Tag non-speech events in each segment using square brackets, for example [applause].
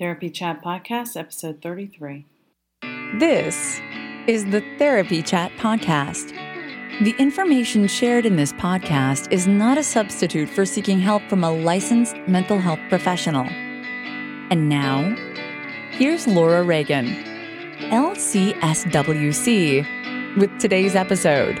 Therapy Chat Podcast, episode 33. This is the Therapy Chat Podcast. The information shared in this podcast is not a substitute for seeking help from a licensed mental health professional. And now, here's Laura Reagan, LCSWC, with today's episode.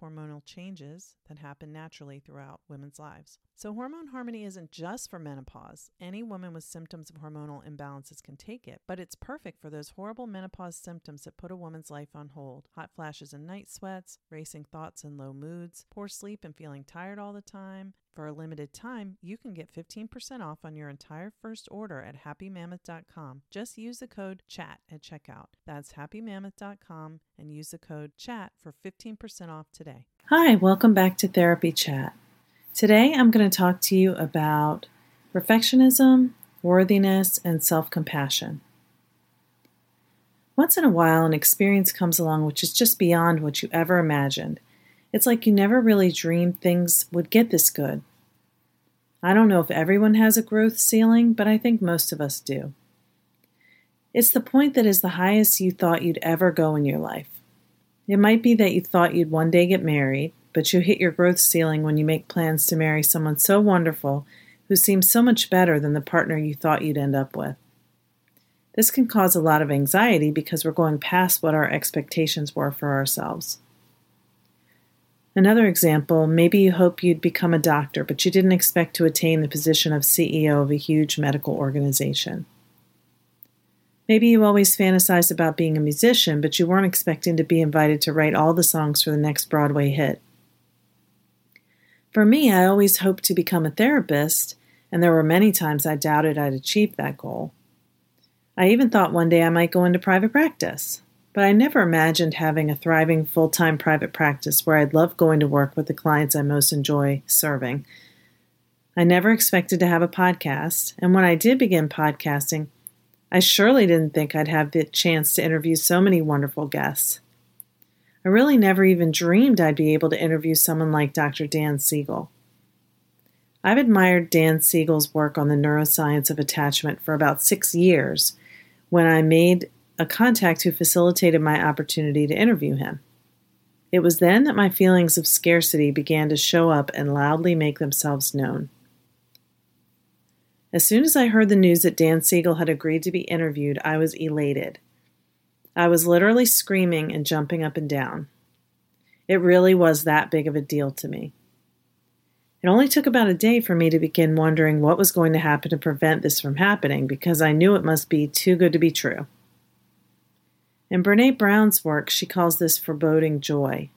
hormonal changes that happen naturally throughout women's lives. So, hormone harmony isn't just for menopause. Any woman with symptoms of hormonal imbalances can take it, but it's perfect for those horrible menopause symptoms that put a woman's life on hold hot flashes and night sweats, racing thoughts and low moods, poor sleep and feeling tired all the time. For a limited time, you can get 15% off on your entire first order at happymammoth.com. Just use the code CHAT at checkout. That's happymammoth.com and use the code CHAT for 15% off today. Hi, welcome back to Therapy Chat. Today I'm going to talk to you about perfectionism, worthiness, and self compassion. Once in a while, an experience comes along which is just beyond what you ever imagined. It's like you never really dreamed things would get this good. I don't know if everyone has a growth ceiling, but I think most of us do. It's the point that is the highest you thought you'd ever go in your life. It might be that you thought you'd one day get married, but you hit your growth ceiling when you make plans to marry someone so wonderful who seems so much better than the partner you thought you'd end up with. This can cause a lot of anxiety because we're going past what our expectations were for ourselves. Another example maybe you hope you'd become a doctor, but you didn't expect to attain the position of CEO of a huge medical organization. Maybe you always fantasized about being a musician, but you weren't expecting to be invited to write all the songs for the next Broadway hit. For me, I always hoped to become a therapist, and there were many times I doubted I'd achieve that goal. I even thought one day I might go into private practice, but I never imagined having a thriving full time private practice where I'd love going to work with the clients I most enjoy serving. I never expected to have a podcast, and when I did begin podcasting, I surely didn't think I'd have the chance to interview so many wonderful guests. I really never even dreamed I'd be able to interview someone like Dr. Dan Siegel. I've admired Dan Siegel's work on the neuroscience of attachment for about six years when I made a contact who facilitated my opportunity to interview him. It was then that my feelings of scarcity began to show up and loudly make themselves known. As soon as I heard the news that Dan Siegel had agreed to be interviewed, I was elated. I was literally screaming and jumping up and down. It really was that big of a deal to me. It only took about a day for me to begin wondering what was going to happen to prevent this from happening because I knew it must be too good to be true. In Brene Brown's work, she calls this foreboding joy.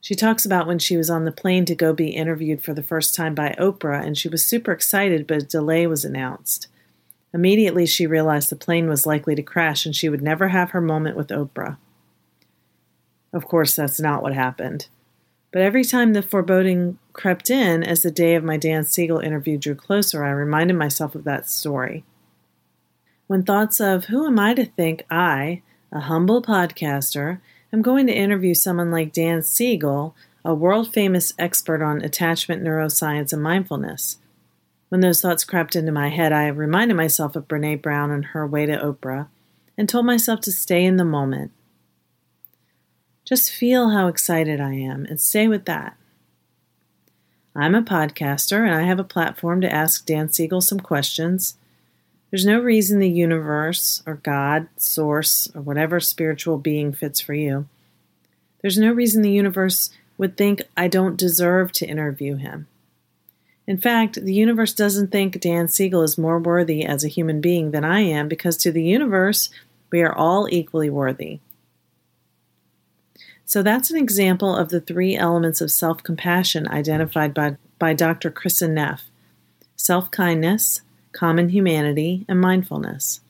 She talks about when she was on the plane to go be interviewed for the first time by Oprah, and she was super excited, but a delay was announced. Immediately, she realized the plane was likely to crash and she would never have her moment with Oprah. Of course, that's not what happened. But every time the foreboding crept in as the day of my Dan Siegel interview drew closer, I reminded myself of that story. When thoughts of who am I to think I, a humble podcaster, I'm going to interview someone like Dan Siegel, a world famous expert on attachment neuroscience and mindfulness. When those thoughts crept into my head, I reminded myself of Brene Brown and her way to Oprah and told myself to stay in the moment. Just feel how excited I am and stay with that. I'm a podcaster and I have a platform to ask Dan Siegel some questions. There's no reason the universe or God, source, or whatever spiritual being fits for you. There's no reason the universe would think I don't deserve to interview him. In fact, the universe doesn't think Dan Siegel is more worthy as a human being than I am because to the universe, we are all equally worthy. So that's an example of the three elements of self compassion identified by, by Dr. Kristin Neff self kindness, common humanity, and mindfulness.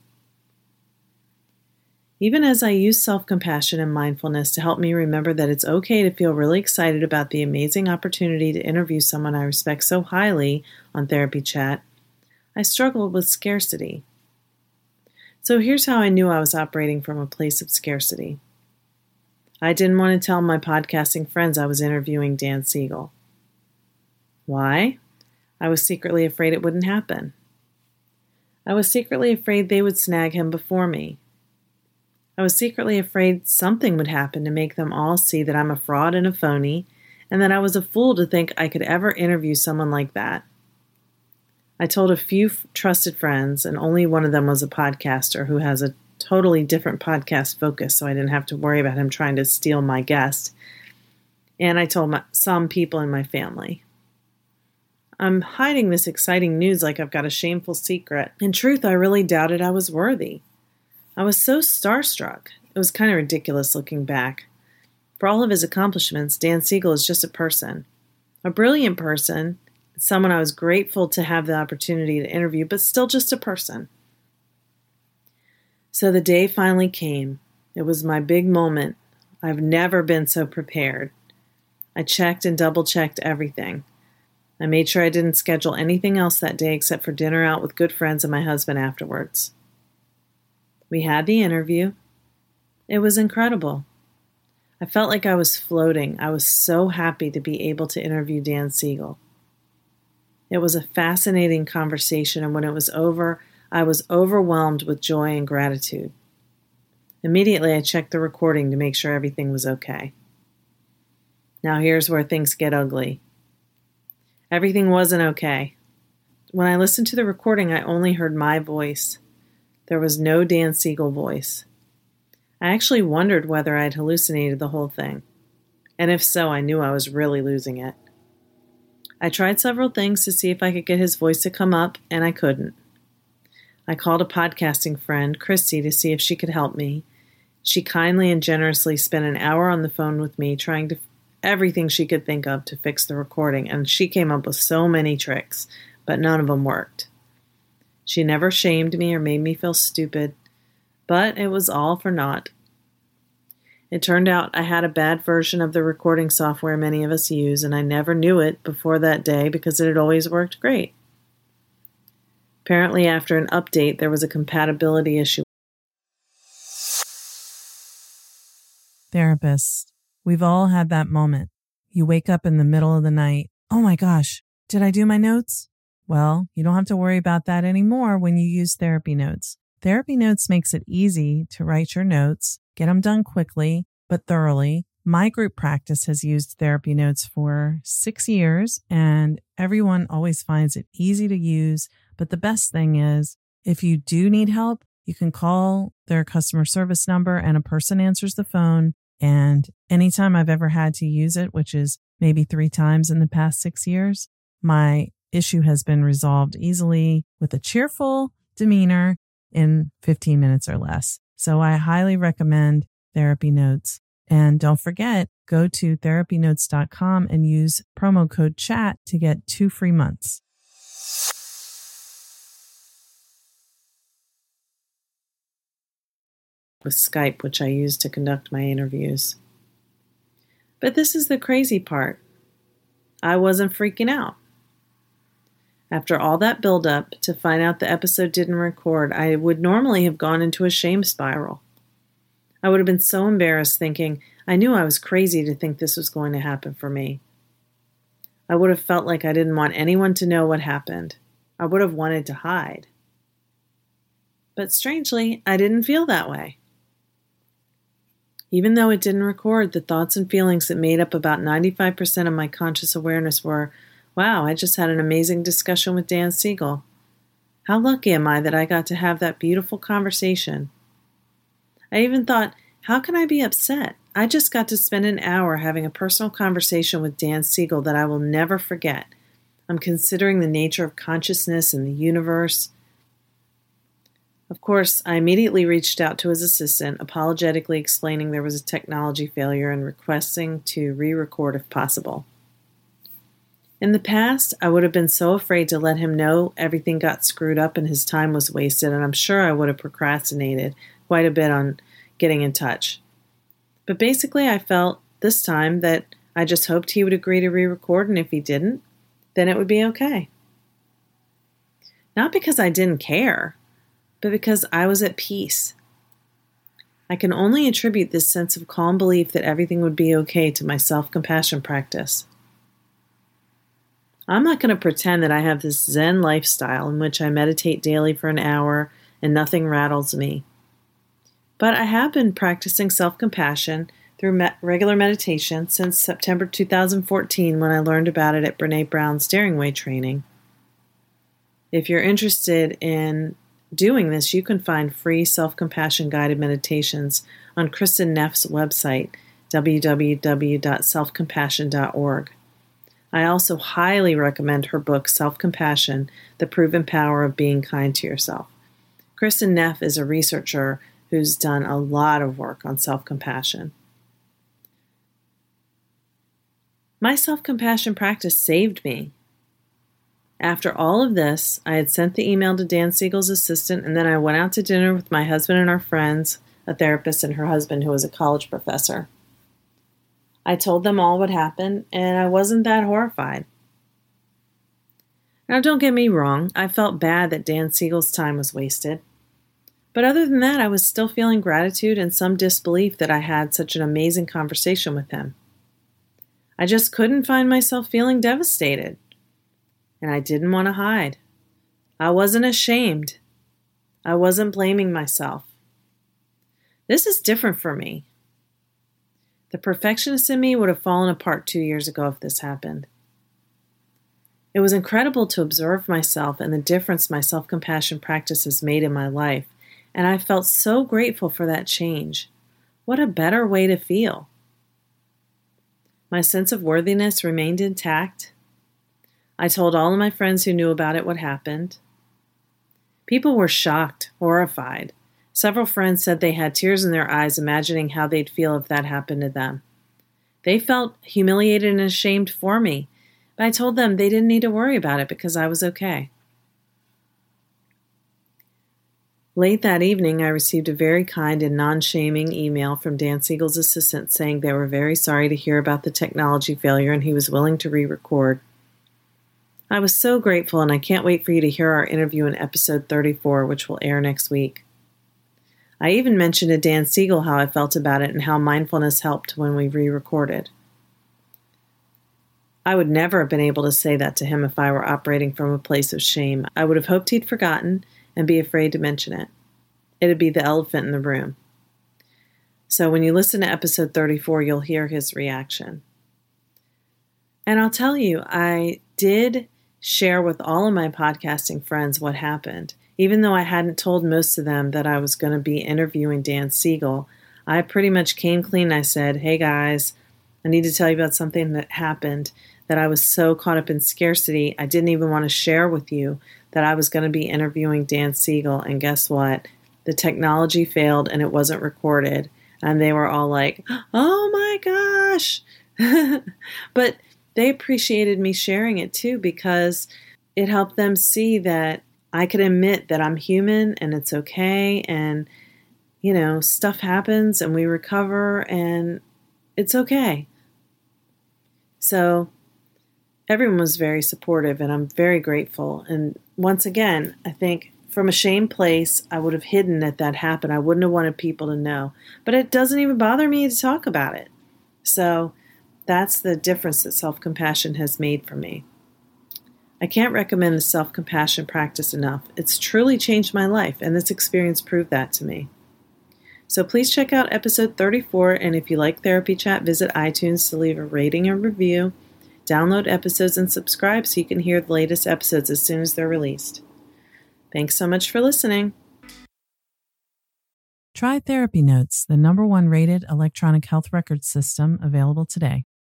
Even as I use self compassion and mindfulness to help me remember that it's okay to feel really excited about the amazing opportunity to interview someone I respect so highly on Therapy Chat, I struggled with scarcity. So here's how I knew I was operating from a place of scarcity. I didn't want to tell my podcasting friends I was interviewing Dan Siegel. Why? I was secretly afraid it wouldn't happen. I was secretly afraid they would snag him before me. I was secretly afraid something would happen to make them all see that I'm a fraud and a phony, and that I was a fool to think I could ever interview someone like that. I told a few trusted friends, and only one of them was a podcaster who has a totally different podcast focus, so I didn't have to worry about him trying to steal my guest. And I told my, some people in my family. I'm hiding this exciting news like I've got a shameful secret. In truth, I really doubted I was worthy. I was so starstruck. It was kind of ridiculous looking back. For all of his accomplishments, Dan Siegel is just a person. A brilliant person, someone I was grateful to have the opportunity to interview, but still just a person. So the day finally came. It was my big moment. I've never been so prepared. I checked and double checked everything. I made sure I didn't schedule anything else that day except for dinner out with good friends and my husband afterwards. We had the interview. It was incredible. I felt like I was floating. I was so happy to be able to interview Dan Siegel. It was a fascinating conversation, and when it was over, I was overwhelmed with joy and gratitude. Immediately, I checked the recording to make sure everything was okay. Now, here's where things get ugly. Everything wasn't okay. When I listened to the recording, I only heard my voice. There was no Dan Siegel voice. I actually wondered whether I'd hallucinated the whole thing. And if so, I knew I was really losing it. I tried several things to see if I could get his voice to come up, and I couldn't. I called a podcasting friend, Christy, to see if she could help me. She kindly and generously spent an hour on the phone with me trying to everything she could think of to fix the recording, and she came up with so many tricks, but none of them worked. She never shamed me or made me feel stupid, but it was all for naught. It turned out I had a bad version of the recording software many of us use, and I never knew it before that day because it had always worked great. Apparently, after an update, there was a compatibility issue. Therapist, we've all had that moment. You wake up in the middle of the night. Oh my gosh, did I do my notes? Well, you don't have to worry about that anymore when you use Therapy Notes. Therapy Notes makes it easy to write your notes, get them done quickly, but thoroughly. My group practice has used Therapy Notes for six years, and everyone always finds it easy to use but the best thing is if you do need help, you can call their customer service number and a person answers the phone. And anytime I've ever had to use it, which is maybe three times in the past six years, my issue has been resolved easily with a cheerful demeanor in 15 minutes or less. So I highly recommend Therapy Notes. And don't forget, go to therapynotes.com and use promo code chat to get two free months. With Skype, which I use to conduct my interviews. But this is the crazy part I wasn't freaking out. After all that buildup to find out the episode didn't record, I would normally have gone into a shame spiral. I would have been so embarrassed thinking I knew I was crazy to think this was going to happen for me. I would have felt like I didn't want anyone to know what happened. I would have wanted to hide. But strangely, I didn't feel that way. Even though it didn't record, the thoughts and feelings that made up about 95% of my conscious awareness were wow, I just had an amazing discussion with Dan Siegel. How lucky am I that I got to have that beautiful conversation? I even thought, how can I be upset? I just got to spend an hour having a personal conversation with Dan Siegel that I will never forget. I'm considering the nature of consciousness and the universe. Of course, I immediately reached out to his assistant, apologetically explaining there was a technology failure and requesting to re record if possible. In the past, I would have been so afraid to let him know everything got screwed up and his time was wasted, and I'm sure I would have procrastinated quite a bit on getting in touch. But basically, I felt this time that I just hoped he would agree to re record, and if he didn't, then it would be okay. Not because I didn't care, but because I was at peace. I can only attribute this sense of calm belief that everything would be okay to my self compassion practice. I'm not going to pretend that I have this Zen lifestyle in which I meditate daily for an hour and nothing rattles me. But I have been practicing self compassion through me- regular meditation since September 2014 when I learned about it at Brene Brown's Daring Way training. If you're interested in doing this, you can find free self compassion guided meditations on Kristin Neff's website, www.selfcompassion.org. I also highly recommend her book, Self Compassion The Proven Power of Being Kind to Yourself. Kristin Neff is a researcher who's done a lot of work on self compassion. My self compassion practice saved me. After all of this, I had sent the email to Dan Siegel's assistant, and then I went out to dinner with my husband and our friends, a therapist and her husband, who was a college professor. I told them all what happened, and I wasn't that horrified. Now, don't get me wrong, I felt bad that Dan Siegel's time was wasted. But other than that, I was still feeling gratitude and some disbelief that I had such an amazing conversation with him. I just couldn't find myself feeling devastated. And I didn't want to hide. I wasn't ashamed. I wasn't blaming myself. This is different for me. The perfectionist in me would have fallen apart two years ago if this happened. It was incredible to observe myself and the difference my self compassion practice has made in my life and I felt so grateful for that change. What a better way to feel. My sense of worthiness remained intact. I told all of my friends who knew about it what happened. People were shocked, horrified. Several friends said they had tears in their eyes imagining how they'd feel if that happened to them. They felt humiliated and ashamed for me, but I told them they didn't need to worry about it because I was okay. Late that evening, I received a very kind and non shaming email from Dan Siegel's assistant saying they were very sorry to hear about the technology failure and he was willing to re record. I was so grateful, and I can't wait for you to hear our interview in episode 34, which will air next week. I even mentioned to Dan Siegel how I felt about it and how mindfulness helped when we re recorded. I would never have been able to say that to him if I were operating from a place of shame. I would have hoped he'd forgotten and be afraid to mention it. It'd be the elephant in the room. So when you listen to episode 34, you'll hear his reaction. And I'll tell you, I did share with all of my podcasting friends what happened. Even though I hadn't told most of them that I was going to be interviewing Dan Siegel, I pretty much came clean. I said, Hey guys, I need to tell you about something that happened that I was so caught up in scarcity, I didn't even want to share with you that I was going to be interviewing Dan Siegel. And guess what? The technology failed and it wasn't recorded. And they were all like, oh my gosh. [laughs] but they appreciated me sharing it too because it helped them see that I could admit that I'm human and it's okay. And, you know, stuff happens and we recover and it's okay. So everyone was very supportive, and I'm very grateful. And once again, I think from a shame place, I would have hidden that that happened. I wouldn't have wanted people to know. But it doesn't even bother me to talk about it. So that's the difference that self compassion has made for me. I can't recommend the self compassion practice enough. It's truly changed my life, and this experience proved that to me. So please check out episode 34, and if you like Therapy Chat, visit iTunes to leave a rating and review. Download episodes and subscribe so you can hear the latest episodes as soon as they're released. Thanks so much for listening. Try Therapy Notes, the number one rated electronic health record system available today.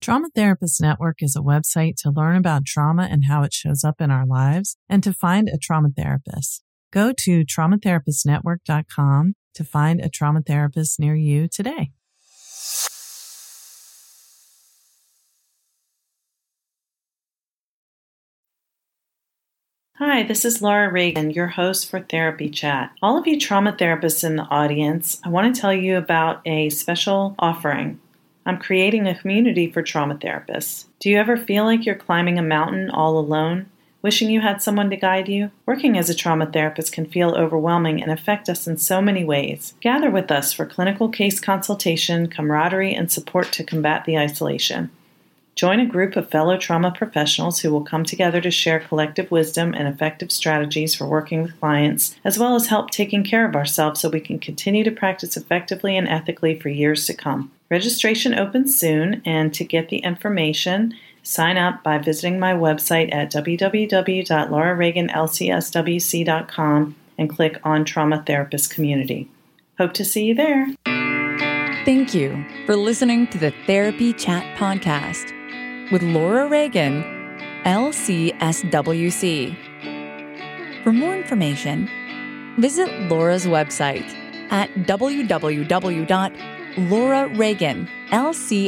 Trauma Therapist Network is a website to learn about trauma and how it shows up in our lives and to find a trauma therapist. Go to traumatherapistnetwork.com to find a trauma therapist near you today. Hi, this is Laura Reagan, your host for Therapy Chat. All of you trauma therapists in the audience, I want to tell you about a special offering. I'm creating a community for trauma therapists. Do you ever feel like you're climbing a mountain all alone? Wishing you had someone to guide you? Working as a trauma therapist can feel overwhelming and affect us in so many ways. Gather with us for clinical case consultation, camaraderie, and support to combat the isolation. Join a group of fellow trauma professionals who will come together to share collective wisdom and effective strategies for working with clients, as well as help taking care of ourselves so we can continue to practice effectively and ethically for years to come. Registration opens soon, and to get the information, sign up by visiting my website at www.laurareaganlcswc.com and click on Trauma Therapist Community. Hope to see you there. Thank you for listening to the Therapy Chat Podcast with Laura Reagan, LCSWC. For more information, visit Laura's website at www.laurareaganlcswc.com. Laura Reagan, lcswc.com.